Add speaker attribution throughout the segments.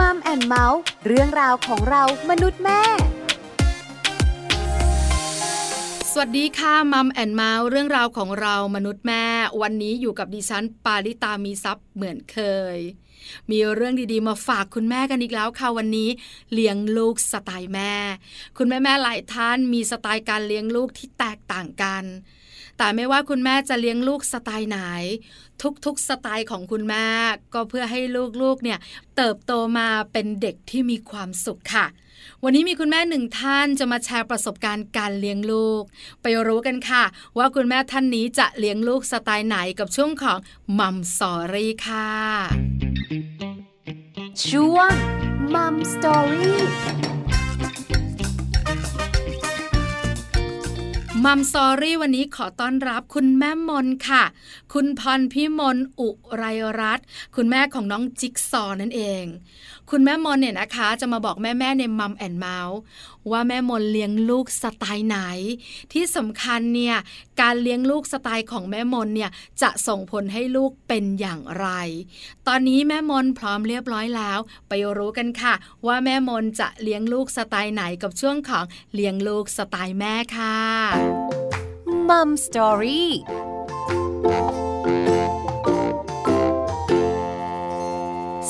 Speaker 1: Mum and เม้าท์เรื่องราวของเรามนุษย์แม่
Speaker 2: สวัสดีค่ะ Mum and เม้าท์เรื่องราวของเรามนุษย์แม่ วันนี้อยู่กับดิฉัน ปาริตามีทรัพย์เหมือนเคย มีเรื่องดีๆ มาฝากคุณแม่กันอีกแล้วค่ะวันนี้ เลี้ยงลูกสไตล์แม่ คุณแม่แม่หลายท่านมีสไตล์การเลี้ยงลูกที่แตกต่างกัน แต่ไม่ว่าคุณแม่จะเลี้ยงลูกสไตล์ไหน ทุกๆสไตล์ของคุณแม่ ก็เพื่อให้ลูกๆเนี่ยเติบโตมาเป็นเด็กที่มีความสุขค่ะ วันนี้มีคุณแม่หนึ่งท่านจะมาแชร์ประสบการณ์การเลี้ยงลูก ไปรู้กันค่ะ ว่าคุณแม่ท่านนี้จะเลี้ยงลูกสไตล์ไหนกับช่วงของมัมสอรี่ค่ะ
Speaker 1: ช่วงมัมสตอรี่
Speaker 2: มัมซอรี่วันนี้ขอต้อนรับคุณแม่มนค่ะ คุณพรพิมลอุไรรัตน์คุณแม่ของน้องจิ๊กซอนั่นเอง คุณแม่มนเนี่ยนะคะ จะมาบอกแม่แม่ๆในมัมแอนเมาส์ว่าแม่มนเลี้ยงลูกสไตล์ไหน ที่สำคัญเนี่ยการเลี้ยงลูกสไตล์ของแม่มนเนี่ยจะส่งผลให้ลูกเป็นอย่างไร ตอนนี้แม่มนพร้อมเรียบร้อยแล้ว ไปรู้กันค่ะ ว่าแม่มนจะเลี้ยงลูกสไตล์ไหนกับช่วงของเลี้ยงลูกสไตล์แม่ค่ะ
Speaker 1: มัมสตอรี่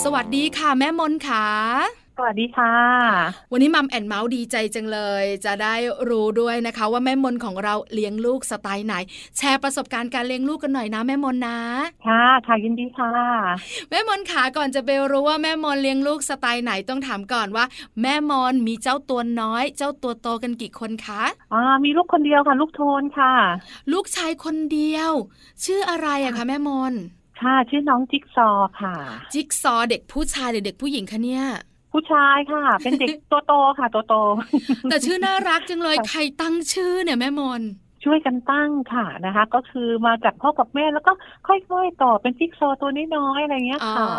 Speaker 2: สวัสดีค่ะ แม่มนค่ะ
Speaker 3: สวัสดีค่ะ
Speaker 2: วันนี้มัมแอนเมาส์ดีใจจังเลย จะได้รู้ด้วยนะคะ ว่าแม่มนของเราเลี้ยงลูกสไตล์ไหน แชร์ประสบการณ์การเลี้ยงลูกกันหน่อยนะแม่มนนะ
Speaker 3: ค่ะ ค่ะยินดีค่ะ
Speaker 2: แม่มนขาก่อนจะไปรู้ว่าแม่มนเลี้ยงลูกสไตล์ไหนต้องถามก่อนว่า แม่มนมีเจ้าตัวน้อย เจ้าตัวโตกันกี่คนคะ
Speaker 3: อ่ามีลูกคนเดียวค่ะ ลูกโทนค่ะ
Speaker 2: ลูกชายคนเดียว ชื่ออะไรอะคะแม่มน
Speaker 3: ค่ะชื่อน้องจิ๊กซอว์ค่ะ
Speaker 2: จิ๊กซอว์เด็กผู้ชายหรือเด็กผู้หญิงคะเนี่ย
Speaker 3: ผู้ชายค่ะ เป็นเด็กตัวโตค่ะตัวโต
Speaker 2: แต่ชื่อน่ารักจังเลย
Speaker 3: ค่ะ
Speaker 2: ใครตั้งชื่อเนี่ยแม่มน
Speaker 3: ช่วยกันตั้งค่ะนะคะ ก็คือมาจากพ่อกับแม่แล้วก็ค่อยๆต่อเป็นจิ๊กซอว์ตัวน้อยๆอะไรเงี้ย
Speaker 2: อ่า
Speaker 3: ค่ะ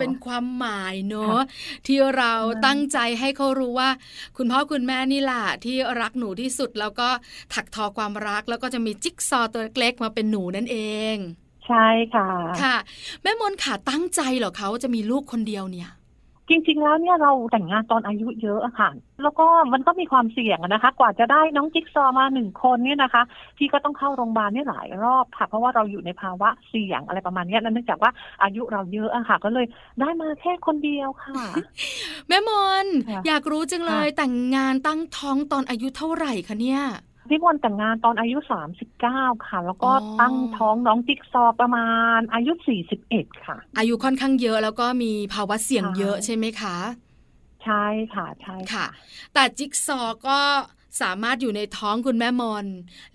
Speaker 2: เป็นความหมายเนอะที่เรา
Speaker 3: ใช่
Speaker 2: ตั้งใจให้เขารู้ว่า คุณพ่อคุณแม่นี่แหละที่รักหนูที่สุดแล้วก็ถักทอความรักแล้วก็จะมีจิ๊กซอว์ตัวเล็กๆมาเป็นหนูนั่นเอง
Speaker 3: ใช่ค่ะ
Speaker 2: ค่ะ แม่มนขาตั้งใจเหรอเขาว่าจะมีลูกคนเดียวเนี่ย
Speaker 3: จริง ๆ แล้วเนี่ยเราแต่งงานตอนอายุเยอะอะค่ะ แล้วก็มันก็มีความเสี่ยงอะนะคะ กว่าจะได้น้องจิ๊กซอว์มาหนึ่งคนเนี่ยนะคะพี่ก็ต้องเข้าโรงพยาบาลเนี่ยหลายรอบค่ะ เพราะว่าเราอยู่ในภาวะเสี่ยงอะไรประมาณเนี้ยแล้วเนื่องจากว่าอายุเราเยอะอะค่ะ ก็เลยได้มาแค่คนเดียวค่ะ
Speaker 2: แม่มน
Speaker 3: ค่ะ
Speaker 2: อยากรู้จังเลย
Speaker 3: ค่ะ
Speaker 2: แต่งงานตั้งท้องตอนอายุเท่าไหร่คะเนี่ย
Speaker 3: พี่มนต์แต่งงานตอนอายุสามสิบเก้าค่ะ แล้วก็
Speaker 2: อ๋อ
Speaker 3: ตั้งท้องน้องจิ๊กซอว์ประมาณ อายุสี่สิบเอ็ดค่ะ
Speaker 2: อายุค่อนข้างเยอะแล้วก็มีภาวะเสี่ยง
Speaker 3: ใช่
Speaker 2: เยอะใช่ไหมคะ
Speaker 3: ใช่ค่ะใช่
Speaker 2: ค่ะ แต่จิ๊กซอว์ก็สามารถอยู่ในท้องคุณแม่มน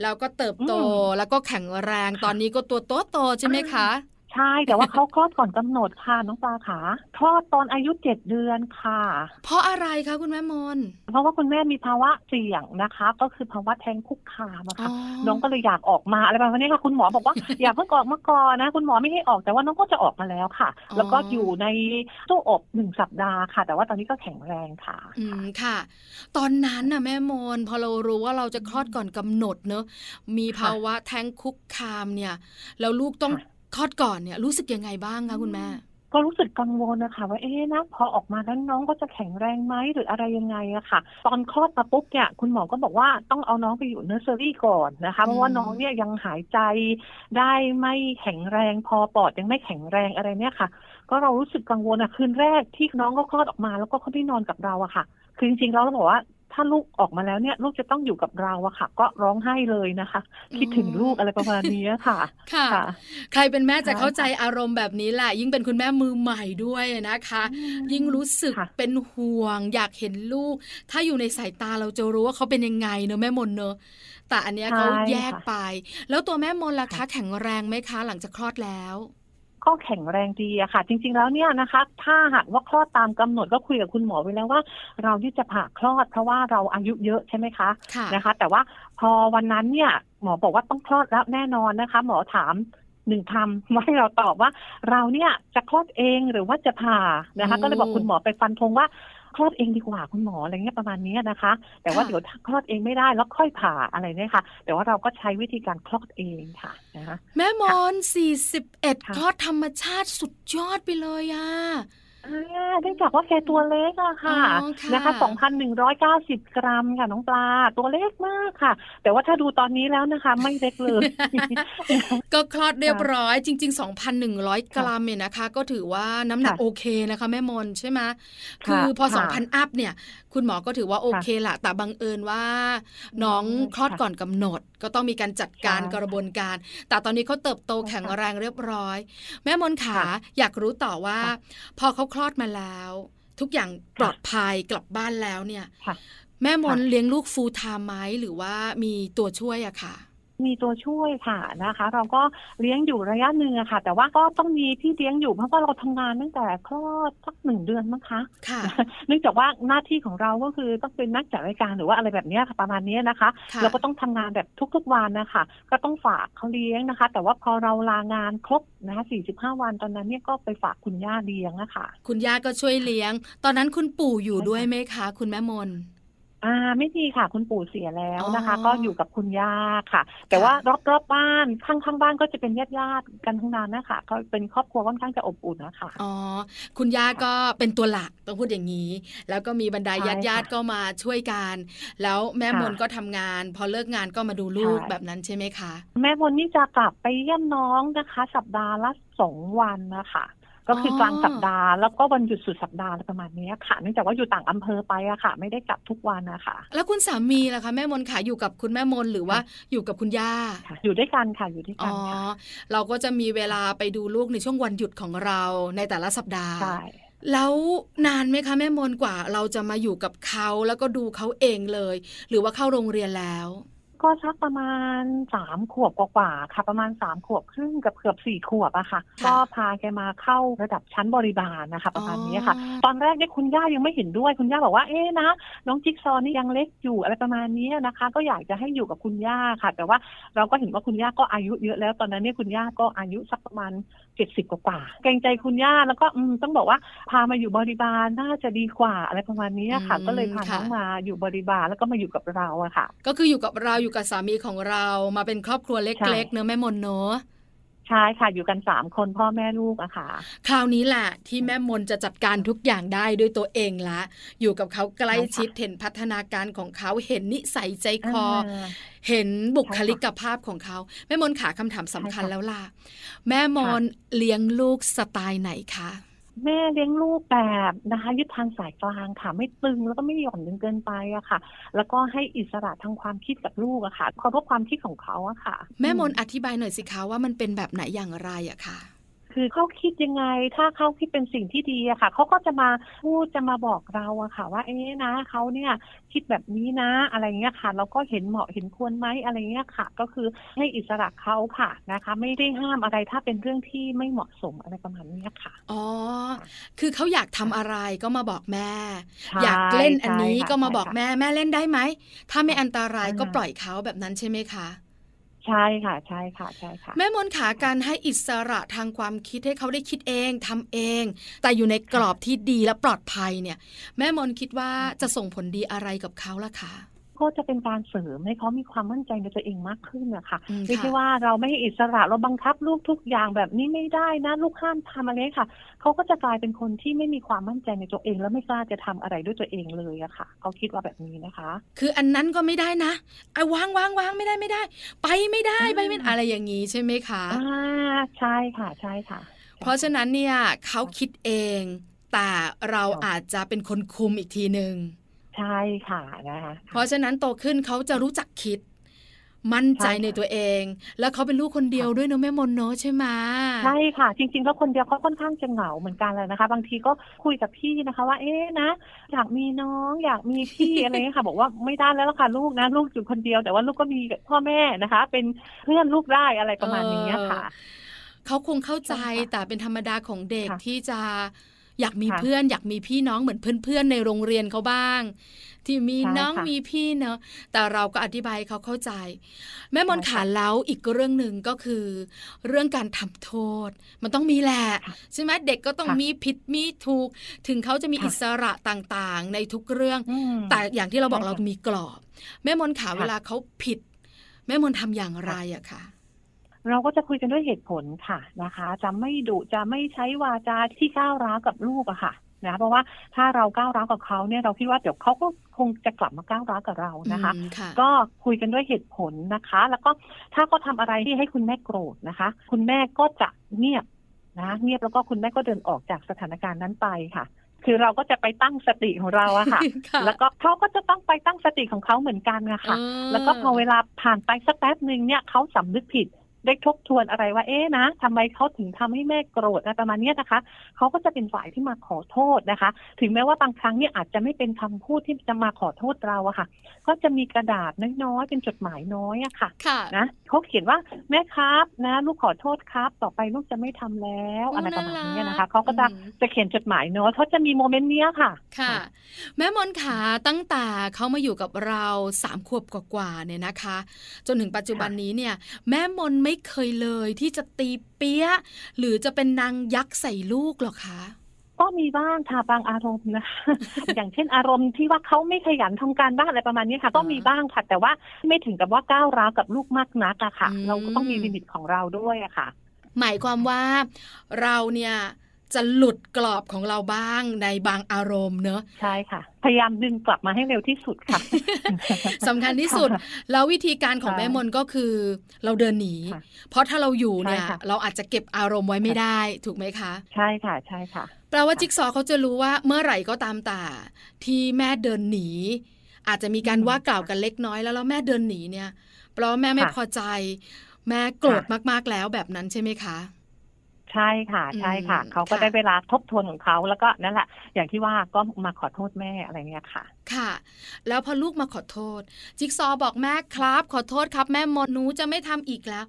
Speaker 2: แล้วก็เติบโตแล้วก็แข็งแรงตอนนี้ก็ตัวโตโตๆใช่ไหมคะ
Speaker 3: ใช่แต่ว่าเขาคลอดก่อนกำหนดค่ะน้องปลาขาคลอดตอนอายุเจ็ดเดือนค่ะ
Speaker 2: เพราะอะไรคะคุณแม่มน
Speaker 3: เพราะว่าคุณแม่มีภาวะเสี่ยงนะคะ ก็คือภาวะแท้งคุกคามอะ
Speaker 2: อ๋อ
Speaker 3: ค่ะน้องก็เลยอยากออกมาอะไรประมาณนี้ค่ะคุณหมอบอกว่าอย่าเพิ่งออกมาก่อนนะ คุณหมอไม่ให้ออกแต่ว่าน้องก็จะออกมาแล้วค่ะ แล้วก็อยู่ในตู้อบหนึ่งสัปดาห์ค่ะ แต่ว่าตอนนี้ก็แข็งแรงค่ะ
Speaker 2: อืมค่ะ ตอนนั้นน่ะแม่มนพอเรารู้ว่าเราจะคลอดก่อนกำหนดเนอะมีภาวะแท้งคุกคามเนี่ยแล้วลูกต้อง
Speaker 3: ค่ะ
Speaker 2: คลอดก่อนเนี่ยรู้สึกยังไงบ้างคะคุณแม่
Speaker 3: ก็รู้สึกกังวลนะคะว่าเอ๊ะนะพอออกมาแล้วน้องก็จะแข็งแรงไหมหรืออะไรยังไงอะค่ะ ตอนคลอดมาปุ๊บเนี่ยคุณหมอก็บอกว่าต้องเอาน้องไปอยู่เนอร์เซอรี่ก่อนนะคะ เพราะว่า
Speaker 2: อืม
Speaker 3: น้องเนี่ยยังหายใจได้ไม่แข็งแรง พอปอดยังไม่แข็งแรงอะไรเนี่ยค่ะ ก็เรารู้สึกกังวลอะคืนแรกที่น้องก็คลอดออกมาแล้วก็เขาได้นอนกับเราอะค่ะคือจริงๆเราเราบอกว่า ถ้าลูกออกมาแล้วเนี่ย ลูกจะต้องอยู่กับเราอะค่ะ ก็ร้องไห้เลยนะคะ คิดถึงลูกอะไรประมาณนี้ค่ะ
Speaker 2: ค่ะ
Speaker 3: ค่ะ
Speaker 2: ใครเป็นแม่จะ
Speaker 3: ใช่
Speaker 2: เข้าใจอารมณ์แบบนี้แหละ ยิ่งเป็นคุณแม่มือใหม่ด้วยนะคะ ยิ่งรู้สึก
Speaker 3: ค่ะ
Speaker 2: เป็นห่วง อยากเห็นลูก ถ้าอยู่ในสายตาเราจะรู้ว่าเขาเป็นยังไงเนอะแม่มนเนอะแต่อันเนี้ยเขา
Speaker 3: ใช่
Speaker 2: แยก
Speaker 3: ค่ะ
Speaker 2: ไป แล้วตัวแม่มนล่ะคะ
Speaker 3: ค่ะ
Speaker 2: แข็งแรงไหมคะ หลังจากคลอดแล้ว
Speaker 3: ก็แข็งแรงดีอะค่ะ จริง ๆ แล้วเนี่ยนะคะ ถ้าหากว่าคลอดตามกำหนดก็คุยกับคุณหมอไว้แล้วว่า เราที่จะผ่าคลอดเพราะว่าเราอายุเยอะใช่ไหมคะ
Speaker 2: ค่ะ
Speaker 3: นะคะ แต่ว่าพอวันนั้นเนี่ยหมอบอกว่าต้องคลอดแล้วแน่นอนนะคะ หมอถามหนึ่งคำว่าให้เราตอบว่า เราเนี่ยจะคลอดเองหรือว่าจะผ่านะคะ
Speaker 2: โอ้
Speaker 3: ก็เลยบอกคุณหมอไปฟันธงว่า คลอดเองดีกว่าคุณหมออะไรเงี้ยประมาณนี้นะคะ แต่ว่า
Speaker 2: ค่ะ
Speaker 3: เดี๋ยวถ้าคลอดเองไม่ได้แล้วค่อยผ่าอะไรเนี่ยค่ะ แต่ว่าเราก็ใช้วิธีการคลอดเองค่ะนะคะ
Speaker 2: แม่มอน41
Speaker 3: ค่ะ
Speaker 2: คลอดธรรมชาติสุดยอดไปเลยอะ
Speaker 3: อ่าเนื่องจากว่าแกตัวเล็กอะค่ะ
Speaker 2: อ๋อค่ะ
Speaker 3: นะคะ 2,190 กรัมค่ะน้องปลา ตัวเล็กมากค่ะ แต่ว่าถ้าดูตอนนี้แล้วนะคะ ไม่เล็กเลย
Speaker 2: ก็คลอดเรียบร้อยจริง ๆ 2,100กรัมเนี่ยนะคะ ก็ถือว่าน้ำหนัก
Speaker 3: ค่ะ
Speaker 2: โอเคนะคะ แม่มนใช่ไหม
Speaker 3: ค่ะ
Speaker 2: คือพอ
Speaker 3: ค่ะ
Speaker 2: 2,000 อัพเนี่ย คุณหมอก็ถือว่าโอเคละแต่บังเอิญว่าน้อง
Speaker 3: อืม
Speaker 2: คลอด
Speaker 3: ค่ะ
Speaker 2: ก่อนกำหนด ก็ต้องมีการจัดการ
Speaker 3: ใช่
Speaker 2: กระบวนการ แต่ตอนนี้เขาเติบโต
Speaker 3: ใช่ค่ะ
Speaker 2: แข็งแรงเรียบร้อย แม่มนขา
Speaker 3: ค่ะ
Speaker 2: อยากรู้ต่อว่า
Speaker 3: ค่ะ
Speaker 2: พอเขาคลอดมาแล้ว ทุกอย่างปลอดภัยกลับบ้านแล้วเนี่ย
Speaker 3: ค่ะ
Speaker 2: แม่มน
Speaker 3: ค่ะ
Speaker 2: เลี้ยงลูกฟูลไทม์ไหมหรือว่ามีตัวช่วยอะค่ะ
Speaker 3: มีตัวช่วยค่ะนะคะ เราก็เลี้ยงอยู่ระยะหนึ่งอะค่ะ แต่ว่าก็ต้องมีพี่เลี้ยงอยู่เพราะว่าเราทำงานตั้งแต่คลอดสักหนึ่งเดือนมั้งคะ
Speaker 2: ค่ะ
Speaker 3: เนื่องจากว่าหน้าที่ของเราก็คือต้องเป็นนักจัดรายการหรือว่าอะไรแบบเนี้ยค่ะประมาณเนี้ยนะคะ
Speaker 2: ค่ะ
Speaker 3: เราก็ต้องทำงานแบบทุกๆวันนะคะ ก็ต้องฝากเขาเลี้ยงนะคะ แต่ว่าพอเราลางานครบนะคะ45 วันตอนนั้นเนี่ยก็ไปฝากคุณย่าเลี้ยงนะคะ
Speaker 2: คุณย่าก็ช่วยเลี้ยง ตอนนั้นคุณปู่อยู่
Speaker 3: ใช่ค่ะ
Speaker 2: ด้วยไหมคะ คุณแม่มน
Speaker 3: อ่าไม่มีค่ะ คุณปู่เสียแล้วนะคะ
Speaker 2: อ๋อ
Speaker 3: ก็อยู่กับคุณย่าค่ะ แต่ว่ารอบรอบๆบ้านข้างข้างๆบ้านก็จะเป็นญาติญาติๆกันทั้งนั้นนะคะก็เป็นครอบครัวค่อนข้างจะอบอุ่นนะคะ
Speaker 2: อ๋อคุณย่าก็เป็นตัวหลักต้องพูดอย่างนี้ แล้วก็มีบรรดา
Speaker 3: ใช่
Speaker 2: ญาติญาติ
Speaker 3: ค่ะ
Speaker 2: ๆก็มาช่วยกัน แล้วแม่
Speaker 3: ค่ะ
Speaker 2: มนก็ทำงาน พอเลิกงานก็มาดูลูก
Speaker 3: ใช่
Speaker 2: แบบนั้นใช่ไหมคะ
Speaker 3: แม่บนนี่จะกลับไปเยี่ยมน้องนะคะ สัปดาห์ละสองวันนะคะ ก็คืออ
Speaker 2: อ
Speaker 3: กลางสัปดาห์แล้วก็วันหยุดสุดสัปดาห์อะไรประมาณนี้ค่ะเนื่องจากว่าอยู่ต่างอำเภอไปอะค่ะ ไม่ได้กลับทุกวันนะคะ
Speaker 2: แล้วคุณสามีล่ะคะแม่มนขาอยู่กับคุณแม่มนหรือว่าอยู่กับคุณย่า
Speaker 3: ค่ะอยู่ด้วยกันค่ะอยู่ด้วย
Speaker 2: อ๋
Speaker 3: กั
Speaker 2: อ
Speaker 3: นค่ะ
Speaker 2: เราก็จะมีเวลาไปดูลูกในช่วงวันหยุดของเราในแต่ละสัปดาห์
Speaker 3: ใช่
Speaker 2: แล้วนานไหมคะแม่มนกว่าเราจะมาอยู่กับเขาแล้วก็ดูเขาเองเลย หรือว่าเข้าโรงเรียนแล้ว
Speaker 3: ก็สักประมาณสามขวบกว่าๆค่ะ ประมาณสามขวบครึ่งกับเกือบสี่ขวบอะค่ะ
Speaker 2: ค่ะ
Speaker 3: ก็พาแกมาเข้าระดับชั้นบริบาลนะคะ ประมาณนี้ค่ะ
Speaker 2: อ๋อ
Speaker 3: ตอนแรกเนี่ยคุณย่ายังไม่เห็นด้วยคุณย่าบอกว่าเอ๊ะนะน้องจิ๊กซอว์นี่ยังเล็กอยู่อะไรประมาณนี้นะคะ ก็อยากจะให้อยู่กับคุณย่าค่ะ แต่ว่าเราก็เห็นว่าคุณย่าก็อายุเยอะแล้วตอนนั้นเนี่ยคุณย่าก็อายุสักประมาณ เจ็ดสิบกว่าๆเกรงใจคุณย่าแล้วก็อืมต้องบอกว่าพามาอยู่บริบาลน่าจะดีกว่าอะไรประมาณนี้ค่ะ
Speaker 2: อืม
Speaker 3: ก็เลยพา
Speaker 2: ค่ะ
Speaker 3: น้องมาอยู่บริบาลแล้วก็มาอยู่กับเราอะค่ะ
Speaker 2: ก็คืออยู่กับเราอยู่กับสามีของเรามาเป็นครอบครัวเใช่ล็กๆเนอะแม่มนเนอะ
Speaker 3: ใช่ค่ะอยู่กันสามคนพ่อแม่ลูกอะค่ะ
Speaker 2: คราวนี้แหละที่แม่มนจะจัดการทุกอย่างได้ด้วยตัวเองละ อยู่กับเขาใกล้ชิด
Speaker 3: ใช่ค่ะ
Speaker 2: เห็นพัฒนาการของเขาเห็นนิสัยใจคอาเห็นบุคลิกภาพของเขา แม่มนขาคำถามสำคัญ
Speaker 3: ใช่ค่ะ
Speaker 2: แล้วล่ะ แม่มนเลี้ยงลูกสไตล์ไหนคะ
Speaker 3: แม่เลี้ยงลูกแบบนะคะยึดทางสายกลางค่ะ ไม่ตึงแล้วก็ไม่หย่อนจนเกินไปอะค่ะ แล้วก็ให้อิสระทางความคิดกับลูกอะค่ะเคารพความคิดของเขาอะค่ะ
Speaker 2: แม่มน
Speaker 3: อื
Speaker 2: อธิบายหน่อยสิคะว่ามันเป็นแบบไหนอย่างไรอะค่ะ
Speaker 3: คือเขาคิดยังไง ถ้าเขาคิดเป็นสิ่งที่ดีอะค่ะเขาก็จะมาพูดจะมาบอกเราอะค่ะ ว่าเอ๊ะนะเขาเนี่ยคิดแบบนี้นะอะไรเงี้ยค่ะเราก็เห็นเหมาะเห็นควรไหมอะไรเงี้ยค่ะ ก็คือให้อิสระเขาค่ะนะคะ ไม่ได้ห้ามอะไรถ้าเป็นเรื่องที่ไม่เหมาะสมอะไรประมาณนี้ค่ะ
Speaker 2: อ๋อคือเขาอยากทำอะไรก็มาบอกแม่
Speaker 3: ใช่
Speaker 2: อยากเล่นอันนี้
Speaker 3: ใช่ค่ะ
Speaker 2: ก็มาบอก
Speaker 3: ใช่ค่ะ
Speaker 2: แม่แม่เล่นได้ไหมถ้าไม่อันตราย
Speaker 3: อ่า
Speaker 2: ก็ปล่อยเขาแบบนั้นใช่ไหมคะ
Speaker 3: ใช่ค่ะใช่ค่ะใช่ค่ะ
Speaker 2: แม่มนขาการให้อิสระทางความคิดให้เขาได้คิดเองทำเอง แต่อยู่ในกรอบที่ดีและปลอดภัยเนี่ย แม่มนคิดว่าจะส่งผลดีอะไรกับเขาล่ะคะ
Speaker 3: ก็จะเป็นการเสริมให้เขามีความมั่นใจในตัวเองมากขึ้นนะคะ
Speaker 2: อืม
Speaker 3: ไม่
Speaker 2: ค่ะ
Speaker 3: ใช่ว่าเราไม่ให้อิสระเราบังคับลูกทุกอย่างแบบนี้ไม่ได้นะ ลูกห้ามทำอะไรค่ะเขาก็จะกลายเป็นคนที่ไม่มีความมั่นใจในตัวเอง แล้วไม่กล้าจะทำอะไรด้วยตัวเองเลยอะค่ะเขาคิดว่าแบบนี้นะคะ
Speaker 2: คืออันนั้นก็ไม่ได้นะไอ้วางวางวางไม่ได้ไม่ได้ ไปไม่ได้ไปไม่
Speaker 3: อืม
Speaker 2: อะไรอย่างนี้ใช่ไหมคะ
Speaker 3: อ่าใช่ค่ะใช่ค่ะ
Speaker 2: เพราะฉะนั้นเนี่ยเขาคิดเองแต่เราอาจจะเป็นคนคุมอีกทีหนึ่ง
Speaker 3: ใช่ค่ะนะคะ
Speaker 2: เพราะฉะนั้นโตขึ้นเขาจะรู้จักคิด มั่นใจ
Speaker 3: ใช่ค่ะ
Speaker 2: ในตัวเอง แล้วเขาเป็นลูกคนเดียวด้วยเนอะแม่มนเนอะใช่ไหม
Speaker 3: ใช่ค่ะ จริงๆแล้วคนเดียวเขาค่อนข้างจะเหงาเหมือนกันเลยนะคะ บางทีก็คุยกับพี่นะคะ ว่าเอ๊ะนะ อยากมีน้องอยากมีพี่อะไรเงี้ยค่ะ บอกว่าไม่ได้แล้วล่ะค่ะลูกนะ ลูกอยู่คนเดียวแต่ว่าลูกก็มีพ่อแม่นะคะ เป็นเพื่อนลูกได้อะไรประมาณนี้ค่ะ
Speaker 2: เขาคงเข้าใจ
Speaker 3: ใช่ค่ะ
Speaker 2: แต่เป็นธรรมดาของเด็ก
Speaker 3: ค่ะ
Speaker 2: ที่จะ อยากมี
Speaker 3: ค่ะ
Speaker 2: เพื่อน อยากมีพี่น้องเหมือนเพื่อนๆในโรงเรียนเขาบ้าง ที่มี
Speaker 3: ใช่
Speaker 2: น้อง
Speaker 3: ค่ะ
Speaker 2: มีพี่เนอะแต่เราก็อธิบายให้เขาเข้าใจ แม่มน
Speaker 3: ใช่
Speaker 2: ขา
Speaker 3: ค่ะ
Speaker 2: แล้วอีกเรื่องหนึ่งก็คือ เรื่องการทำโทษ มันต้องมีแหละ
Speaker 3: ค่ะ
Speaker 2: ใช่ไหมเด็กก็ต้อง
Speaker 3: ค่ะ
Speaker 2: มีผิดมีถูก ถึงเขาจะมี
Speaker 3: ค่ะ
Speaker 2: อิสระต่างๆ ในทุกเรื่อง
Speaker 3: อืม
Speaker 2: แต่อย่างที่เราบอก
Speaker 3: ใช่
Speaker 2: เรา
Speaker 3: ค่ะ
Speaker 2: มีกรอบ แม่มนขา
Speaker 3: ค่ะ
Speaker 2: เวลาเขาผิด แม่มนทำอย่างไรอะค่ะ
Speaker 3: เราก็จะคุยกันด้วยเหตุผลค่ะนะคะ จะไม่ดุจะไม่ใช้วาจาที่ก้าวร้าวกับลูกอะค่ะนะเพราะว่าถ้าเราก้าวร้าวกับเขาเนี่ยเราคิดว่าเดี๋ยวเขาก็คงจะกลับมาก้าวร้าวกับเรานะคะ
Speaker 2: อืมค่ะ
Speaker 3: ก็คุยกันด้วยเหตุผลนะคะ แล้วก็ถ้าเขาทำอะไรที่ให้คุณแม่โกรธนะคะ คุณแม่ก็จะเงียบนะเงียบแล้วก็คุณแม่ก็เดินออกจากสถานการณ์นั้นไปค่ะ คือเราก็จะไปตั้งสติของเราอะค่ะ
Speaker 2: ค่ะ
Speaker 3: แล้วก็เขาก็จะต้องไปตั้งสติของเขาเหมือนกันนะคะ
Speaker 2: เออ
Speaker 3: แล้วก็พอเวลาผ่านไปสักแป๊บหนึ่งเนี่ยเขาสำนึกผิด ได้ทบทวนอะไรว่าเอ๊ะนะทำไมเขาถึงทำให้แม่โกรธอะไรประมาณเนี้ยนะคะเขาก็จะเป็นฝ่ายที่มาขอโทษนะคะ ถึงแม้ว่าบางครั้งเนี่ยอาจจะไม่เป็นคำพูดที่จะมาขอโทษเราอะค่ะ ก็จะมีกระดาษน้อยๆเป็นจดหมายน้อยอะค่ะ
Speaker 2: ค่ะ
Speaker 3: นะเขาเขียนว่าแม่ครับนะ ลูกขอโทษครับ ต่อไปลูกจะไม่ทำแล้ว
Speaker 2: โอ้
Speaker 3: อะไรประมาณนี้
Speaker 2: น่ารั
Speaker 3: นะ
Speaker 2: ก
Speaker 3: คะเขาก็จะ
Speaker 2: อืม
Speaker 3: จะเขียนจดหมายน้อยเขาจะมีโมเมนต์เนี้ยค่ะ
Speaker 2: ค่ะ แม่มนขาตั้งแต่เขามาอยู่กับเราสามขวบกว่าๆเนี่ยนะคะ จนถึงปัจจุบันนี้เนี่ย แม่มนไม่เคยเลยที่จะตีเปี้ยะหรือจะเป็นนางยักษ์ใส่ลูกหรอคะ
Speaker 3: ก็มีบ้างค่ะบางอารมณ์นะคะอย่างเช่นอารมณ์ที่ว่าเขาไม่ขยันทำการบ้านอะไรประมาณนี้ค่ะ ก็มีบ้างค่ะ แต่ว่าไม่ถึงกับว่าก้าวร้าวกับลูกมากนักอะค่ะ
Speaker 2: อืม
Speaker 3: เราก็ต้องมีลิมิตของเราด้วยอะค่ะ
Speaker 2: หมายความว่าเราเนี่ย จะหลุดกรอบของเราบ้างในบางอารมณ์เนอะ
Speaker 3: ใช่ค่ะ พยายามดึงกลับมาให้เร็วที่สุดค่ะ
Speaker 2: สำคัญที่สุด แล้ววิธีการของ
Speaker 3: ค่ะ
Speaker 2: แม่มนก็คือ เราเดินหนี
Speaker 3: ค่ะ
Speaker 2: เพราะถ้าเราอยู่เนี่ย
Speaker 3: ใช่ค่ะ
Speaker 2: เราอาจจะเก็บอารมณ์ไว้ไม่ได้ถูกไหมคะ
Speaker 3: ใช่ค่ะใช่ค่ะ
Speaker 2: แปลว่าจิ๊กซอว์เขาจะรู้ว่าเมื่อไหร่ก็ตามแต่ที่แม่เดินหนี อาจจะมีการ
Speaker 3: อืม
Speaker 2: ว่ากล่าวกันเล็กน้อยแล้วแล้วแม่เดินหนีเนี่ยแปลว่าแม่ไม่
Speaker 3: ค่ะ
Speaker 2: พอใจ แม่โกรธ
Speaker 3: ค่ะ
Speaker 2: มากๆแล้วแบบนั้นใช่ไหมคะ
Speaker 3: ใช่ค่ะ ใช่ค่ะ
Speaker 2: อืม
Speaker 3: เขาก็
Speaker 2: ค่ะ
Speaker 3: ได้เวลาทบทวนของเขาแล้วก็นั่นแหละ อย่างที่ว่าก็มาขอโทษแม่อะไรเงี้ยค่ะ
Speaker 2: ค่ะ แล้วพอลูกมาขอโทษ จิ๊กซอว์บอกแม่ครับ ขอโทษครับ แม่มนหนูจะไม่ทำอีกแล้ว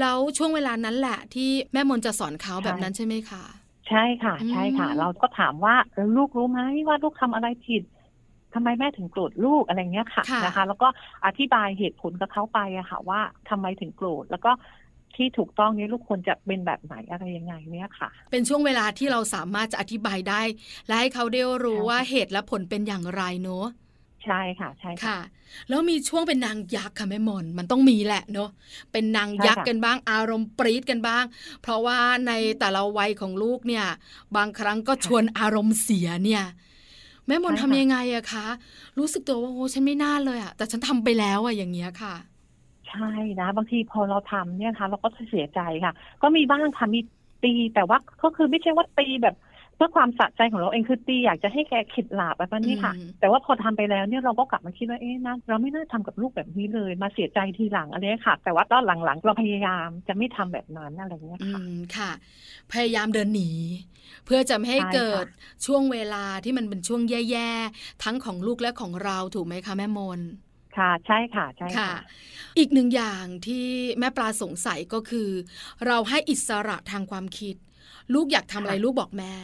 Speaker 2: แล้วช่วงเวลานั้นแหละ ที่แม่มนจะสอนเขา
Speaker 3: ใช่
Speaker 2: แบบนั้นใช่ไหมคะ
Speaker 3: ใช่ค่ะ ใช่ค่ะ
Speaker 2: อืม
Speaker 3: เราก็ถามว่าเออลูกรู้ไหมว่าลูกทำอะไรผิดทำไมแม่ถึงโกรธลูกอะไรเงี้ยค่ะ
Speaker 2: ค่ะ
Speaker 3: นะคะ แล้วก็อธิบายเหตุผลกับเขาไปอะค่ะ ว่าทำไมถึงโกรธแล้วก็ ที่ถูกต้องนี้ลูกควรจะเป็นแบบไหนอะไรยังไงเนี่ยค่ะ
Speaker 2: เป็นช่วงเวลาที่เราสามารถจะอธิบายได้ และให้เขาได้รู้
Speaker 3: ใช่
Speaker 2: ว่าเหตุและผลเป็นอย่างไรเนอะ
Speaker 3: ใช่ค่ะใช่ค่ะ
Speaker 2: ค่ะ แล้วมีช่วงเป็นนางยักษ์ค่ะแม่มนมันต้องมีแหละเนอะเป็นนางยักษ์
Speaker 3: ใช่ค่ะ
Speaker 2: กันบ้างอารมณ์ปรี๊ดกันบ้าง เพราะว่าในแต่ละวัยของลูกเนี่ย บางครั้งก็ชวนอารมณ์เสียเนี่ย แม่มน
Speaker 3: ใช่
Speaker 2: ทำ
Speaker 3: ค่ะ
Speaker 2: ยังไงอะคะรู้สึกตัวว่าโอ้ฉันไม่น่าเลยอะแต่ฉันทำไปแล้วอะอย่างเงี้ยค่ะ
Speaker 3: ใช่นะ บางทีพอเราทำเนี่ยนะคะเราก็จะเสียใจค่ะ ก็มีบ้างค่ะมีตีแต่ว่าก็คือไม่ใช่ว่าตีแบบเพื่อความสะใจของเราเองคือตีอยากจะให้แกเข็ดหลาบแบบนี้ค่ะ
Speaker 2: อืม
Speaker 3: แต่ว่าพอทำไปแล้วเนี่ยเราก็กลับมาคิดว่าเอ๊ะนะเราไม่น่าทำกับลูกแบบนี้เลย มาเสียใจทีหลังอะไรเงี้ยค่ะ แต่ว่าตอนหลังๆเราพยายามจะไม่ทำแบบนั้นอะไรเงี้ย
Speaker 2: อื
Speaker 3: ค่ะ
Speaker 2: มค่ะ พยายามเดินหนี เพื่อจะไม่ให้
Speaker 3: ใช่ค่ะ
Speaker 2: เกิดช่วงเวลาที่มันเป็นช่วงแย่ๆทั้งของลูกและของเราถูกไหมคะแม่มน
Speaker 3: ค่ะใช่ค่ะใช่
Speaker 2: ค่ะ
Speaker 3: ค่ะ
Speaker 2: อีกหนึ่งอย่างที่แม่ปลาสงสัยก็คือ เราให้อิสระทางความคิด ลูกอยากทำอะไร
Speaker 3: ค่ะ
Speaker 2: ลูกบอกแม่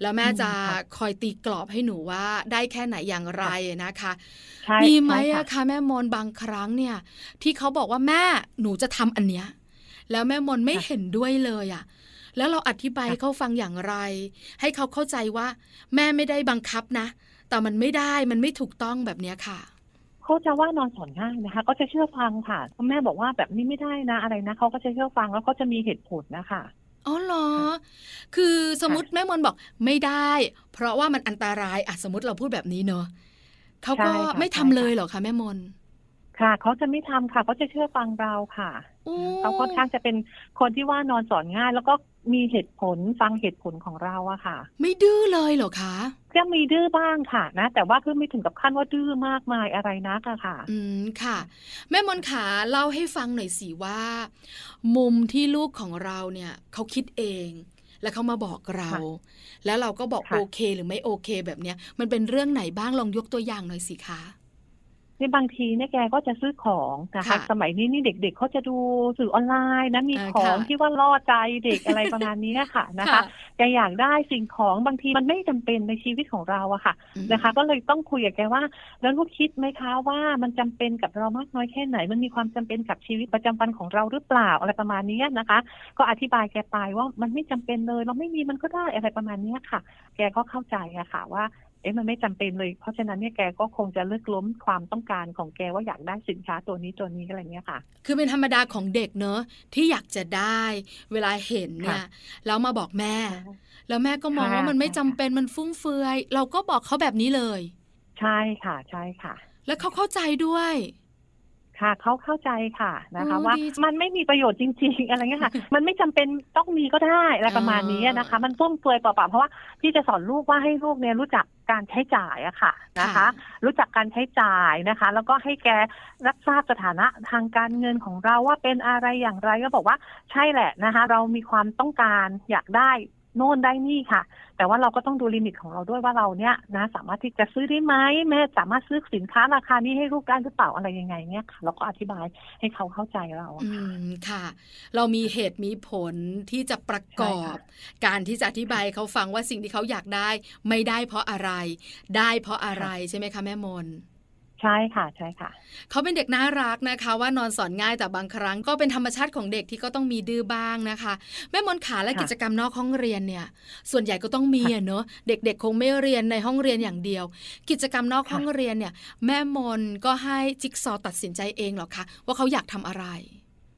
Speaker 2: แล้วแม่
Speaker 3: อืม
Speaker 2: จะ
Speaker 3: ค่ะ
Speaker 2: คอยตีกรอบให้หนูว่าได้แค่ไหนอย่างไรนะคะ
Speaker 3: ใช่
Speaker 2: มีไหม
Speaker 3: ใช่ค่ะ
Speaker 2: อะคะแม่มนบางครั้งเนี่ย ที่เขาบอกว่าแม่หนูจะทำอันเนี้ยแล้วแม่มนไม่
Speaker 3: ค่ะ
Speaker 2: เห็นด้วยเลยอะแล้วเราอธิบาย
Speaker 3: ค่ะ
Speaker 2: ให้เขาฟังอย่างไร ให้เขาเข้าใจว่า แม่ไม่ได้บังคับนะ แต่มันไม่ได้มันไม่ถูกต้องแบบเนี้ยค่ะ
Speaker 3: เขาจะว่านอนสอนง่ายนะคะ ก็จะเชื่อฟังค่ะแม่บอกว่าแบบนี้ไม่ได้นะอะไรนะเขาก็จะเชื่อฟังแล้วก็จะมีเหตุผลนะคะ
Speaker 2: อ๋อเหรอ
Speaker 3: ค่ะ
Speaker 2: คือสมมติแม่มนบอกไม่ได้ เพราะว่ามันอันตรายอะสมมติเราพูดแบบนี้เนอะเขาก็
Speaker 3: ใช่ค่ะ
Speaker 2: ไม่
Speaker 3: ใช่
Speaker 2: ทำ
Speaker 3: ค่ะ
Speaker 2: เลยเหรอคะแม่มน
Speaker 3: ค่ะเขาจะไม่ทำค่ะเขาจะเชื่อฟังเราค่ะ
Speaker 2: โอ้
Speaker 3: เขาค่อนข้างจะเป็นคนที่ว่านอนสอนง่าย แล้วก็มีเหตุผลฟังเหตุผลของเราอะค่ะ
Speaker 2: ไม่ดื้อเลยเหรอคะ
Speaker 3: ก็มีดื้อบ้างค่ะนะ แต่ว่าคือไม่ถึงกับขั้นว่าดื้อมากมายอะไรนักอะค่ะ
Speaker 2: อืมค่ะ แม่มนขาเล่าให้ฟังหน่อยสิว่า มุมที่ลูกของเราเนี่ยเขาคิดเองแล้วเขามาบอกเรา
Speaker 3: ค่ะ
Speaker 2: แล้วเราก็บอก
Speaker 3: ค่ะ
Speaker 2: โอเค หรือไม่โอเค แบบเนี้ย มันเป็นเรื่องไหนบ้างลองยกตัวอย่างหน่อยสิคะ
Speaker 3: ในบางทีเนี่ยแกก็จะซื้อของนะคะ
Speaker 2: ค่ะ
Speaker 3: สมัยนี้นี่เด็ก ๆเขาจะดูสื่อออนไลน์นะมี
Speaker 2: อ่า
Speaker 3: ของ
Speaker 2: ค่ะ
Speaker 3: ที่ว่าล่อใจเด็กอะไรประมาณนี้ค่ะนะคะแกอยากได้สิ่งของบางทีมันไม่จำเป็นในชีวิตของเราอะค่ะ
Speaker 2: อืม
Speaker 3: นะคะ ก็เลยต้องคุยกับแกว่า แล้วลูกคิดไหมคะว่ามันจำเป็นกับเรามากน้อยแค่ไหน มันมีความจำเป็นกับชีวิตประจำวันของเราหรือเปล่าอะไรประมาณนี้นะคะ ก็อธิบายแกไปว่ามันไม่จำเป็นเลย เราไม่มีมันก็ได้อะไรประมาณนี้ค่ะ แกก็เข้าใจอะค่ะว่า เอ๊ะมันไม่จำเป็นเลย เพราะฉะนั้นเนี่ยแกก็คงจะเลิกล้มความต้องการของแกว่าอยากได้สินค้าตัวนี้ตัวนี้อะไรเงี้ยค่ะ
Speaker 2: คือเป็นธรรมดาของเด็กเนอะที่อยากจะได้ เวลาเห็นเนี่ย
Speaker 3: ค่ะ
Speaker 2: แล้วมาบอกแม่ แล้วแม่ก็มอง
Speaker 3: ค่ะ
Speaker 2: ว่ามันไม่
Speaker 3: ค่ะ
Speaker 2: จำเป็นมันฟุ่มเฟือย เราก็บอกเขาแบบนี้เลย
Speaker 3: ใช่ค่ะใช่ค่ะ
Speaker 2: แล้วเขาเข้าใจด้วย
Speaker 3: ค่ะเขาเข้าใจค่ะนะคะ
Speaker 2: โอ้
Speaker 3: ว่า
Speaker 2: ดีจัง
Speaker 3: มันไม่มีประโยชน์จริง ๆ อะไรเงี้ยค่ะ มันไม่จำเป็นต้องมีก็ได้อะไรประมาณนี้นะคะ มันฟุ่มเฟือยเปล่าๆเพราะว่าพี่จะสอนลูกว่าให้ลูกเนี่ยรู้จัก การใช้จ่ายอะค่ะนะคะ รู้จักการใช้จ่ายนะคะ แล้วก็ให้แกรับทราบสถานะทางการเงินของเราว่าเป็นอะไรอย่างไรก็บอกว่าใช่แหละนะคะ เรามีความต้องการอยากได้ โน่นได้นี่ค่ะ แต่ว่าเราก็ต้องดูลิมิตของเราด้วยว่าเราเนี่ยนะสามารถที่จะซื้อได้ไหมแม่สามารถซื้อสินค้าราคานี้ให้ลูกได้หรือเปล่าอะไรยังไงเนี่ยค่ะเราก็อธิบายให้เขาเข้าใจเราอะ
Speaker 2: อื
Speaker 3: ค่ะ
Speaker 2: มค่ะ เรามีเหตุมีผลที่จะประกอบ
Speaker 3: ใช่ค่ะ
Speaker 2: การที่จะอธิบายให้เขาฟังว่าสิ่งที่เขาอยากได้ ไม่ได้เพราะอะไร ได้เพราะอะไรใช่ไหมคะแม่มน
Speaker 3: ใช่ค่ะใช่ค่ะ
Speaker 2: เขาเป็นเด็กน่ารักนะคะ ว่านอนสอนง่ายแต่บางครั้งก็เป็นธรรมชาติของเด็กที่ก็ต้องมีดื้อบ้างนะคะ แม่มนขาและกิจกรรมนอกห้องเรียนเนี่ย ส่วนใหญ่ก็ต้องมีเนอะเด็ก ๆ คงไม่เรียนในห้องเรียนอย่างเดียว กิจกรรมนอกห้องเรียนเนี่ย แม่มนก็ให้จิ๊กซอว์ตัดสินใจเองหรอคะว่าเขาอยากทำอะไร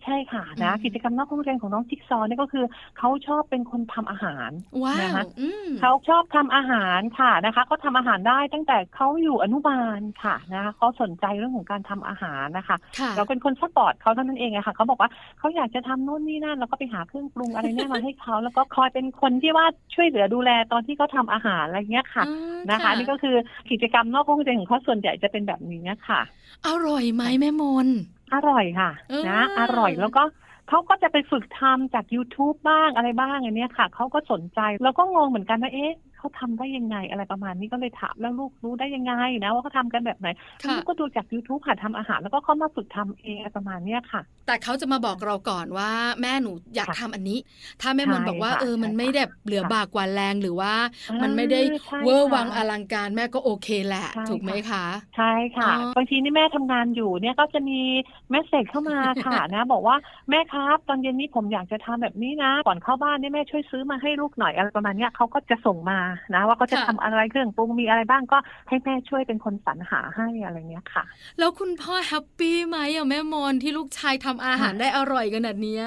Speaker 3: ใช่ค่ะนะ
Speaker 2: อืม
Speaker 3: กิจกรรมนอกห้องเรียนของน้องจิ๊กซอว์เนี่ยก็คือเขาชอบเป็นคนทำอาหาร
Speaker 2: ว้า
Speaker 3: นะ
Speaker 2: ว
Speaker 3: คะ
Speaker 2: อืม
Speaker 3: เขาชอบทำอาหารค่ะนะคะเขาทำอาหารได้ตั้งแต่เขาอยู่อนุบาลค่ะนะคะเขาสนใจเรื่องของการทำอาหารนะคะ
Speaker 2: ค่ะ
Speaker 3: เราเป็นคน support เขาเท่านั้นเองอะค่ะเขาบอกว่าเขาอยากจะทำโน่นนี่นั่นแล้วก็ไปหาเครื่องปรุงอะไรเนี่ยมาให้เขาแล้วก็คอยเป็นคนที่ว่าช่วยเหลือดูแลตอนที่เขาทำอาหารอะไรเงี้ยค่ะ
Speaker 2: อ่า
Speaker 3: นะคะนี่ก็คือกิจกรรมนอกห้องเรียนของเขาส่วนใหญ่จะเป็นแบบนี้ค่ะ
Speaker 2: อร่อยไหมแม่มน
Speaker 3: อร่อยค่ะ
Speaker 2: เออ
Speaker 3: นะ อร่อยแล้วก็เขาก็จะไปฝึกทำจาก YouTube บ้างอะไรบ้างอันเนี้ยค่ะ เขาก็สนใจ แล้วก็งงเหมือนกันว่าเอ๊ะ เขาทำได้ยังไงอะไรประมาณนี้ก็เลยถามแล้วลูกรู้ได้ยังไงนะว่าเขาทำกันแบบไหน
Speaker 2: ค่ะ
Speaker 3: ลูกก็ดูจาก YouTube ค่ะทำอาหาร แล้วก็เข้ามาฝึกทำเองอะไรประมาณเนี้ยค่ะ
Speaker 2: แต่เขาจะมาบอกเราก่อนว่า แม่หนูอยาก
Speaker 3: ค่ะ
Speaker 2: ทำอันนี้ ถ้าแม่มน
Speaker 3: ใช่
Speaker 2: บอกว่า
Speaker 3: ค่ะ
Speaker 2: เออมัน
Speaker 3: ใช่
Speaker 2: ไม่
Speaker 3: ค่ะ
Speaker 2: แบบเหลือ
Speaker 3: ค่ะ
Speaker 2: บากกว่าแรงหรือว่า
Speaker 3: อ่า
Speaker 2: มันไม่ได้
Speaker 3: ใช่
Speaker 2: เวอร์
Speaker 3: ค่ะ
Speaker 2: วังอลังการแม่ก็โอเคแหละ
Speaker 3: ใช่
Speaker 2: ถูกไหมคะ
Speaker 3: ใช่ค่ะ
Speaker 2: อ๋อ
Speaker 3: บางทีนี่แม่ทำงานอยู่เนี่ยก็จะมีเมสเซจเข้ามาค่ะนะ บอกว่าแม่ครับตอนเย็นนี้ผมอยากจะทำแบบนี้นะ ก่อนเข้าบ้านนี่แม่ช่วยซื้อมาให้ลูกหน่อยอะไรประมาณเนี้ยเขาก็จะส่งมานะว่าเขาจะทำอะไรเครื่องปรุงมีอะไรบ้างก็ให้แม่ช่วยเป็นคนสรรหาให้อะไรเงี้ยค่ะ
Speaker 2: แล้วคุณพ่อ happy ไหมอะแม่มนที่ลูกชายทำอาหาร
Speaker 3: ค่ะ
Speaker 2: ได้อร่อยขนาดเนี้ย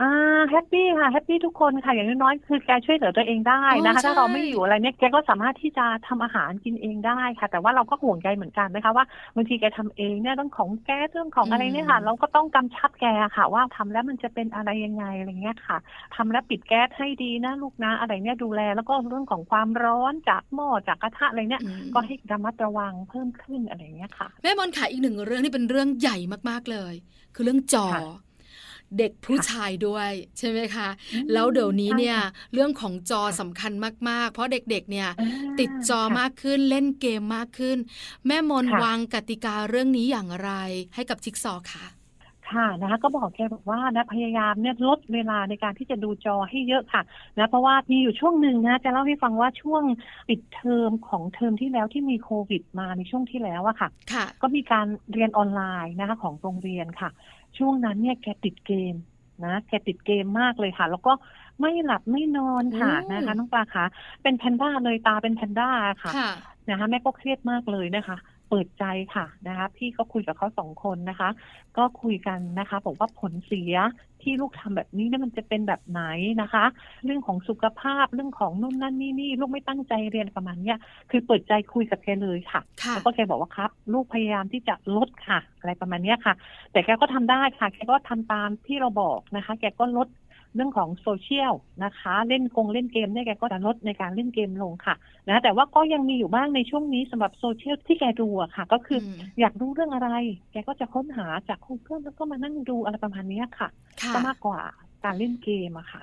Speaker 3: อ่า happy ค่ะ happy ทุกคนค่ะอย่างน้อยๆคือแกช่วยเหลือตัวเองได้นะคะ
Speaker 2: อ๋อใช่
Speaker 3: ถ้าเราไม่อยู่อะไรเนี่ยแกก็สามารถที่จะทำอาหารกินเองได้ค่ะ แต่ว่าเราก็ห่วงใยเหมือนกันนะคะว่าบางทีแกทำเองเนี่ยเรื่องของแก๊สเรื่องของอะไรเนี่ยค่ะ เราก็ต้องกำชับแกค่ะ ว่าทำแล้วมันจะเป็นอะไรยังไงอะไรเงี้ยค่ะทำแล้วปิดแก๊สให้ดีนะลูกนะอะไรเนี่ยดูแล แล้วก็เรื่องของความร้อนจากหม้อจากกระทะอะไรเนี่ย
Speaker 2: อืม
Speaker 3: ก็ให้ระมัดระวังเพิ่มขึ้นอะไรเงี้ยค่ะ
Speaker 2: แม่มนค่ะอีกหนึ่งเรื่องที่เป็นเรื่องใหญ่มากๆเลย คือเรื่องจอ
Speaker 3: ค่ะ
Speaker 2: เด็กผู้
Speaker 3: ค่ะ
Speaker 2: ชายด้วยใช่ไหมคะ
Speaker 3: อืม
Speaker 2: แล้วเดี๋ยวนี้เนี่ย
Speaker 3: ใช่ค่ะ
Speaker 2: เรื่องของจอ
Speaker 3: ค่ะ
Speaker 2: สำคัญมากๆ เพราะเด็กๆเนี่ย
Speaker 3: อ่า
Speaker 2: ติดจอ
Speaker 3: ค่ะ
Speaker 2: มากขึ้นเล่นเกมมากขึ้น แม่มน
Speaker 3: ค่ะ
Speaker 2: วางกติกาเรื่องนี้อย่างไรให้กับจิ๊กซอว์ค่ะ
Speaker 3: ค่ะนะคะก็บอกแกบอกว่านะพยายามเนี่ยลดเวลาในการที่จะดูจอให้เยอะค่ะนะเพราะว่ามีอยู่ช่วงหนึ่งนะจะเล่าให้ฟังว่าช่วงปิดเทอมของเทอมที่แล้วที่มีโควิดมาในช่วงที่แล้วอะค่ะ
Speaker 2: ค่ะ
Speaker 3: ก็มีการเรียนออนไลน์นะคะของโรงเรียนค่ะ ช่วงนั้นเนี่ยแกติดเกมนะแกติดเกมมากเลยค่ะ แล้วก็ไม่หลับไม่นอนค่ะ
Speaker 2: อืม
Speaker 3: นะคะน้องปลาคะเป็นแพนด้าเลยตาเป็นแพนด้าค่ะ
Speaker 2: ค่ะ
Speaker 3: นะคะแม่ก็เครียดมากเลยนะคะ เปิดใจค่ะนะคะ พี่ก็คุยกับเขาสองคนนะคะ ก็คุยกันนะคะบอกว่าผลเสียที่ลูกทำแบบนี้เนี่ยมันจะเป็นแบบไหนนะคะ เรื่องของสุขภาพเรื่องของนู่นนั่นนี่นี่ลูกไม่ตั้งใจเรียนประมาณเนี้ยคือเปิดใจคุยกับแกเลยค่ะ
Speaker 2: ค่ะ
Speaker 3: แล้วก็แกบอกว่าครับ ลูกพยายามที่จะลดค่ะ อะไรประมาณเนี้ยค่ะ แต่แกก็ทำได้ค่ะแกก็ทำตามที่เราบอกนะคะ แกก็ลด เรื่องของโซเชียลนะคะ เล่นกงเล่นเกมเนี่ยแกก็จะลดในการเล่นเกมลงค่ะนะแต่ว่าก็ยังมีอยู่บ้างในช่วงนี้สำหรับโซเชียลที่แกดูอะค่ะ ก็คืออ
Speaker 2: ม
Speaker 3: อยากรู้เรื่องอะไร แกก็จะค้นหาจาก Google แล้วก็มานั่งดูอะไรประมาณเนี้ยค่ะ
Speaker 2: ค่ะ
Speaker 3: ก็มากกว่า การเล่นเกมอะค่ะ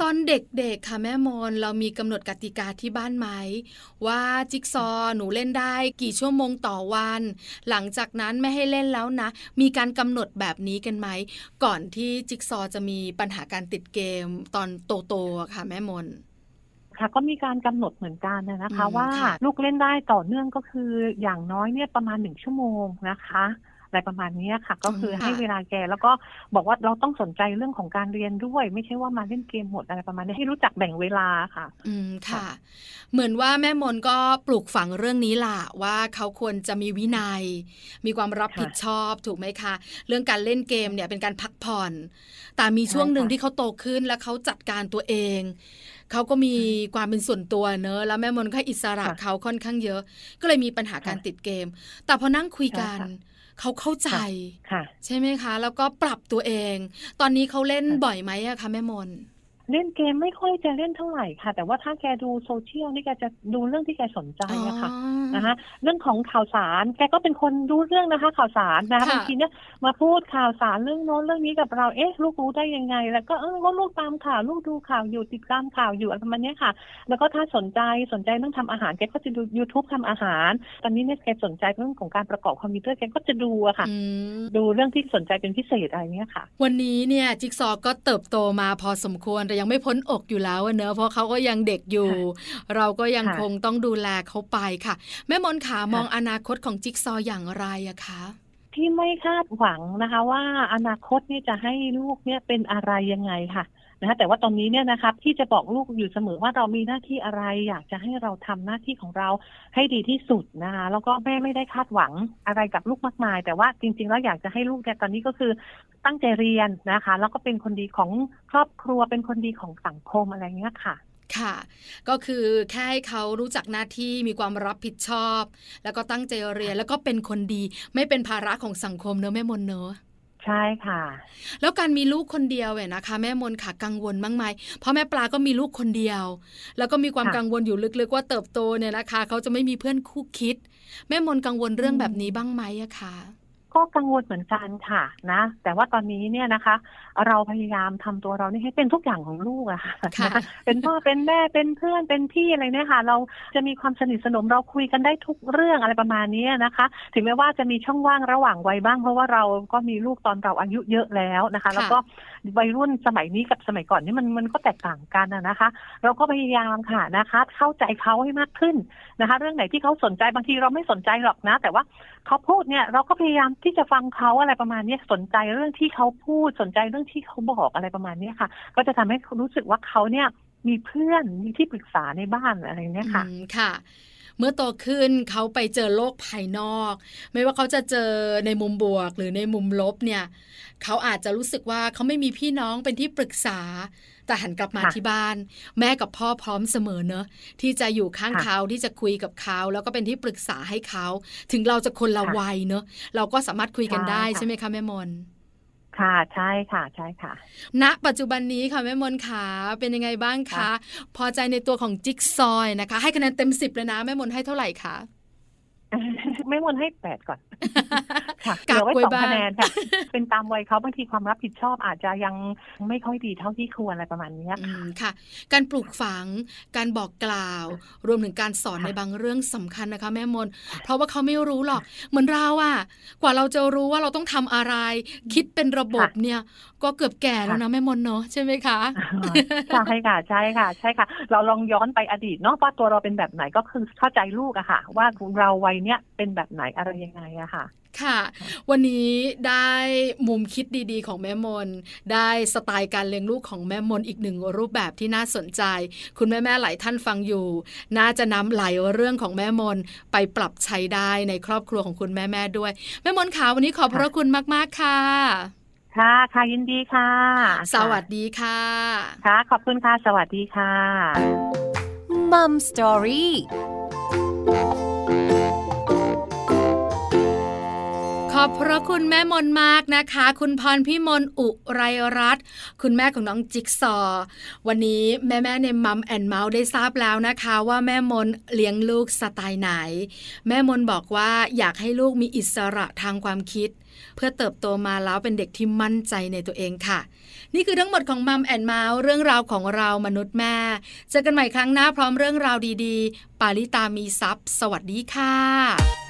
Speaker 2: ตอนเด็กๆค่ะแม่มนเรามีกำหนดกติกาที่บ้านไหม ว่าจิ๊กซอว์หนูเล่นได้กี่ชั่วโมงต่อวัน หลังจากนั้นไม่ให้เล่นแล้วนะ มีการกำหนดแบบนี้กันไหม ก่อนที่จิ๊กซอว์จะมีปัญหาการติดเกมตอนโตๆอะค่ะแม่มน
Speaker 3: ค่ะก็มีการกำหนดเหมือนกันนะนะคะ
Speaker 2: อืม
Speaker 3: ว่า
Speaker 2: ค่ะ
Speaker 3: ลูกเล่นได้ต่อเนื่องก็คืออย่างน้อยเนี่ยประมาณหนึ่งชั่วโมงนะคะ อะไรประมาณนี้ค่ะ ก็คือ
Speaker 2: ม
Speaker 3: ให้
Speaker 2: ค่ะ
Speaker 3: เวลาแกแล้วก็บอกว่าเราต้องสนใจเรื่องของการเรียนด้วย ไม่ใช่ว่ามาเล่นเกมหมดอะไรประมาณนี้ให้รู้จักแบ่งเวลาค่ะ
Speaker 2: อืมค่ะ
Speaker 3: ค่ะ
Speaker 2: เหมือนว่าแม่มนก็ปลูกฝังเรื่องนี้ล่ะว่าเขาควรจะมีวินัย มีความรับ
Speaker 3: ค่ะ
Speaker 2: ผิดชอบถูกไหมคะ เรื่องการเล่นเกมเนี่ยเป็นการพักผ่อน แต่มีช่วงหนึ่ง
Speaker 3: ใช่ค่ะ
Speaker 2: ที่เขาโตขึ้นแล้วเขาจัดการตัวเองเขาก็มีความเป็นส่วนตัวเนอะแล้วแม่มนก็ให้อิสระ
Speaker 3: ค่ะ
Speaker 2: เขาค่อนข้างเยอะ ก็เลยมีปัญหาการ
Speaker 3: ค่ะ
Speaker 2: ติดเกม แต่พอนั่งคุยกัน
Speaker 3: ใช่ค่ะ
Speaker 2: เขาเข้าใจ
Speaker 3: ค่ะ
Speaker 2: ใช่ไหมคะ แล้วก็ปรับตัวเอง ตอนนี้เขาเล่น
Speaker 3: ค่ะ
Speaker 2: บ่อยไหมอะคะแม่มน
Speaker 3: เล่นเกมไม่ค่อยจะเล่นเท่าไหร่ค่ะ แต่ว่าถ้าแกดูโซเชียลนี่แกจะดูเรื่องที่แกสนใจอะค่ะนะคะเรื่องของข่าวสารแกก็เป็นคนรู้เรื่องนะคะ ข่าวสารนะคะ
Speaker 2: ค่ะ
Speaker 3: บางทีเนี่ยมาพูดข่าวสารเรื่องโน้นเรื่องนี้กับเราเอ๊ะลูกรู้ได้ยังไง แล้วก็เออว่าลูกตามข่าวลูกดูข่าวอยู่ติดตามข่าวอยู่อะไรประมาณเนี้ยค่ะ แล้วก็ถ้าสนใจสนใจเรื่องทำอาหารแกก็จะดู YouTube ทำอาหาร ตอนนี้เนี่ยแกสนใจเรื่องของการประกอบคอมพิวเตอร์แกก็จะดูอะค่ะ
Speaker 2: อืม
Speaker 3: ดูเรื่องที่สนใจเป็นพิเศษอะไรเนี้ยค่ะ
Speaker 2: วันนี้เนี่ยจิ๊กซอว์ก็เติบโตมาพอสมควรแต่ยังไม่พ้นอกอยู่แล้วอะเนอะเพราะเขาก็ยังเด็กอยู่ เราก็ยัง
Speaker 3: ค่ะ
Speaker 2: คงต้องดูแลเขาไปค่ะ แม่มนขามอง
Speaker 3: ค่ะ
Speaker 2: อนาคตของจิ๊กซอว์อย่างไรอะคะ
Speaker 3: ที่ไม่คาดหวังนะคะ ว่าอนาคตเนี่ยจะให้ลูกเนี่ยเป็นอะไรยังไงค่ะ นะคะแต่ว่าตอนนี้เนี่ยนะครับที่จะบอกลูกอยู่เสมอว่าเรามีหน้าที่อะไร อยากจะให้เราทำหน้าที่ของเราให้ดีที่สุดนะคะแล้วก็แม่ไม่ได้คาดหวังอะไรกับลูกมากมาย แต่ว่าจริง ๆ แล้วอยากจะให้ลูกเนี่ยตอนนี้ก็คือตั้งใจเรียนนะคะ แล้วก็เป็นคนดีของครอบครัวเป็นคนดีของสังคมอะไรเงี้ยค่ะ
Speaker 2: ค่ะ ก็คือแค่ให้เขารู้จักหน้าที่มีความรับผิดชอบ แล้วก็ตั้งใจเรียนแล้วก็เป็นคนดี ไม่เป็นภาระของสังคมเนอะแม่มนเนอะ
Speaker 3: ใช่ค่ะ
Speaker 2: แล้วการมีลูกคนเดียวเนี่ยนะคะ แม่มนค่ะกังวลบ้างไหมเพราะแม่ปลาก็มีลูกคนเดียว แล้วก็มีความ
Speaker 3: ค่ะ
Speaker 2: กังวลอยู่ลึกๆว่าเติบโตเนี่ยนะคะ เขาจะไม่มีเพื่อนคู่คิด แม่มนกังวลเรื่อง
Speaker 3: อืม
Speaker 2: แบบนี้บ้างไหมอะคะ
Speaker 3: ก็กังวลเหมือนกันค่ะนะ แต่ว่าตอนนี้เนี่ยนะคะ เราพยายามทำตัวเรานี่ให้เป็นทุกอย่างของลูกอะค่ะ
Speaker 2: ค่ะ
Speaker 3: นเป็นพ่อเป็นแม่เป็นเพื่อนเป็นพี่อะไรเนี่ยค่ะ เราจะมีความสนิทสนมเราคุยกันได้ทุกเรื่องอะไรประมาณนี้นะคะ ถึงแม้ว่าจะมีช่องว่างระหว่างวัยบ้าง เพราะว่าเราก็มีลูกตอนเราอายุเยอะแล้วนะคะ แล้วก็ วัยรุ่นสมัยนี้กับสมัยก่อนนี่มันมันก็แตกต่างกันนะคะ เราก็พยายามค่ะนะคะ เข้าใจเขาให้มากขึ้นนะคะ เรื่องไหนที่เขาสนใจบางทีเราไม่สนใจหรอกนะ แต่ว่าเขาพูดเนี่ยเราก็พยายามที่จะฟังเขาอะไรประมาณนี้สนใจเรื่องที่เขาพูดสนใจเรื่องที่เขาบอกอะไรประมาณนี้ค่ะ ก็จะทำให้รู้สึกว่าเขาเนี่ยมีเพื่อนมีที่ปรึกษาในบ้านอะไรเนี้ยค่ะ
Speaker 2: ค่ะ เมื่อโตขึ้นเขาไปเจอโลกภายนอก ไม่ว่าเขาจะเจอในมุมบวกหรือในมุมลบเนี่ยเขาอาจจะรู้สึกว่าเขาไม่มีพี่น้องเป็นที่ปรึกษาแต่หันกลับมา
Speaker 3: ค่ะ
Speaker 2: ที่บ้าน แม่กับพ่อพร้อมเสมอเนอะที่จะอยู่ข้าง
Speaker 3: ค่ะ
Speaker 2: เขาที่จะคุยกับเขาแล้วก็เป็นที่ปรึกษาให้เขา ถึงเราจะคนละ
Speaker 3: ค่ะ
Speaker 2: วัยเนอะเราก็สามารถคุยกัน
Speaker 3: ใช่
Speaker 2: ได้
Speaker 3: ค่ะ
Speaker 2: ใช่ไหมคะแม่มน
Speaker 3: ค่ะใช่ค่ะใช่ค่ะ
Speaker 2: ณ ปัจจุบันนี้ค่ะแม่มนขาเป็นยังไงบ้างคะ
Speaker 3: ค่ะ
Speaker 2: พอใจในตัวของจิ๊กซอยนะคะ ให้คะแนนเต็มสิบเลยนะแม่มนให้เท่าไหร่คะ
Speaker 3: ไม่มนให้แปดก่อนค่ะเห
Speaker 2: กั
Speaker 3: ลื
Speaker 2: ก
Speaker 3: อไว้
Speaker 2: ไว้
Speaker 3: สอง
Speaker 2: บ้าง
Speaker 3: คะแนนค่ะ เป็นตามวัยเขาบางทีความรับผิดชอบอาจจะยังไม่ค่อยดีเท่าที่ควรอะไรประมาณเนี้ย
Speaker 2: อื
Speaker 3: ค่ะ
Speaker 2: มค่ะ การปลูกฝัง การบอกกล่าว รวมถึงการสอน
Speaker 3: ค่ะ
Speaker 2: ในบางเรื่องสำคัญนะคะ แม่มน เพราะว่าเขาไม่รู้หรอก เหมือนเราอะกว่าเราจะรู้ว่าเราต้องทำอะไร คิดเป็นระบบเนี่ย ก็เกือบแก่แล้วนะแม่มนเนาะใช่ไหมคะ
Speaker 3: ใช่ค่ะใช่ค่ะ ใช่ค่ะ เราลองย้อนไปอดีตเนาะว่าตัวเราเป็นแบบไหนก็คือเข้าใจลูกอะค่ะ ว่าเราวัยเนี้ยเป็นแบบไหนอะไรยังไงอะค่ะ
Speaker 2: ค่ะ วันนี้ได้มุมคิดดีๆ ของแม่มน ได้สไตล์การเลี้ยงลูกของแม่มนอีกหนึ่งรูปแบบที่น่าสนใจ คุณแม่ๆหลายท่านฟังอยู่ น่าจะนำหลายเรื่องของแม่มนไปปรับใช้ได้ในครอบครัวของคุณแม่ๆด้วย แม่มนขาวันนี้ขอบพระคุณมากๆค่ะ
Speaker 3: ค่ะค่ะยินดีค่ะ
Speaker 2: สวัสดีค่ะ
Speaker 3: ค่ะ ขอบคุณค่ะ สวัสดีค่ะ
Speaker 1: มัมสตอรี่
Speaker 2: อบพระคุณแม่มนมากนะคะ คุณพรพิมลอุไรรัตน์คุณแม่ของน้องจิกซอ วันนี้แม่ๆในมัมแอนเมาส์ได้ทราบแล้วนะคะ ว่าแม่มนเลี้ยงลูกสไตล์ไหน แม่มนบอกว่าอยากให้ลูกมีอิสระทางความคิด เพื่อเติบโตมาแล้วเป็นเด็กที่มั่นใจในตัวเองค่ะ นี่คือทั้งหมดของมัมแอนเมาส์เรื่องราวของเรามนุษย์แม่เจอกันใหม่ครั้งหน้าพร้อมเรื่องราวดีๆ ปาลิตามีซัพ์สวัสดีค่ะ